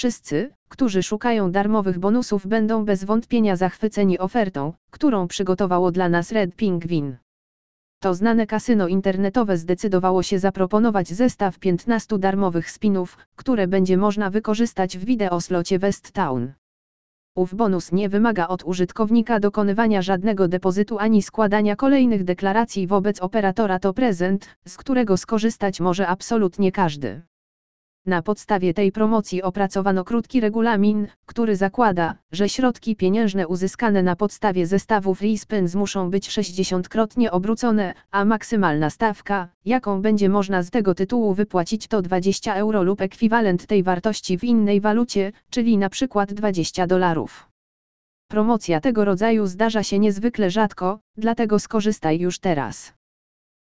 Wszyscy, którzy szukają darmowych bonusów będą bez wątpienia zachwyceni ofertą, którą przygotowało dla nas Red Penguin. To znane kasyno internetowe zdecydowało się zaproponować zestaw 15 darmowych spinów, które będzie można wykorzystać w wideoslocie West Town. Ów bonus nie wymaga od użytkownika dokonywania żadnego depozytu ani składania kolejnych deklaracji wobec operatora to prezent, z którego skorzystać może absolutnie każdy. Na podstawie tej promocji opracowano krótki regulamin, który zakłada, że środki pieniężne uzyskane na podstawie zestawów Free Spins muszą być 60-krotnie obrócone, a maksymalna stawka, jaką będzie można z tego tytułu wypłacić to 20 euro lub ekwiwalent tej wartości w innej walucie, czyli przykład 20 dolarów. Promocja tego rodzaju zdarza się niezwykle rzadko, dlatego skorzystaj już teraz.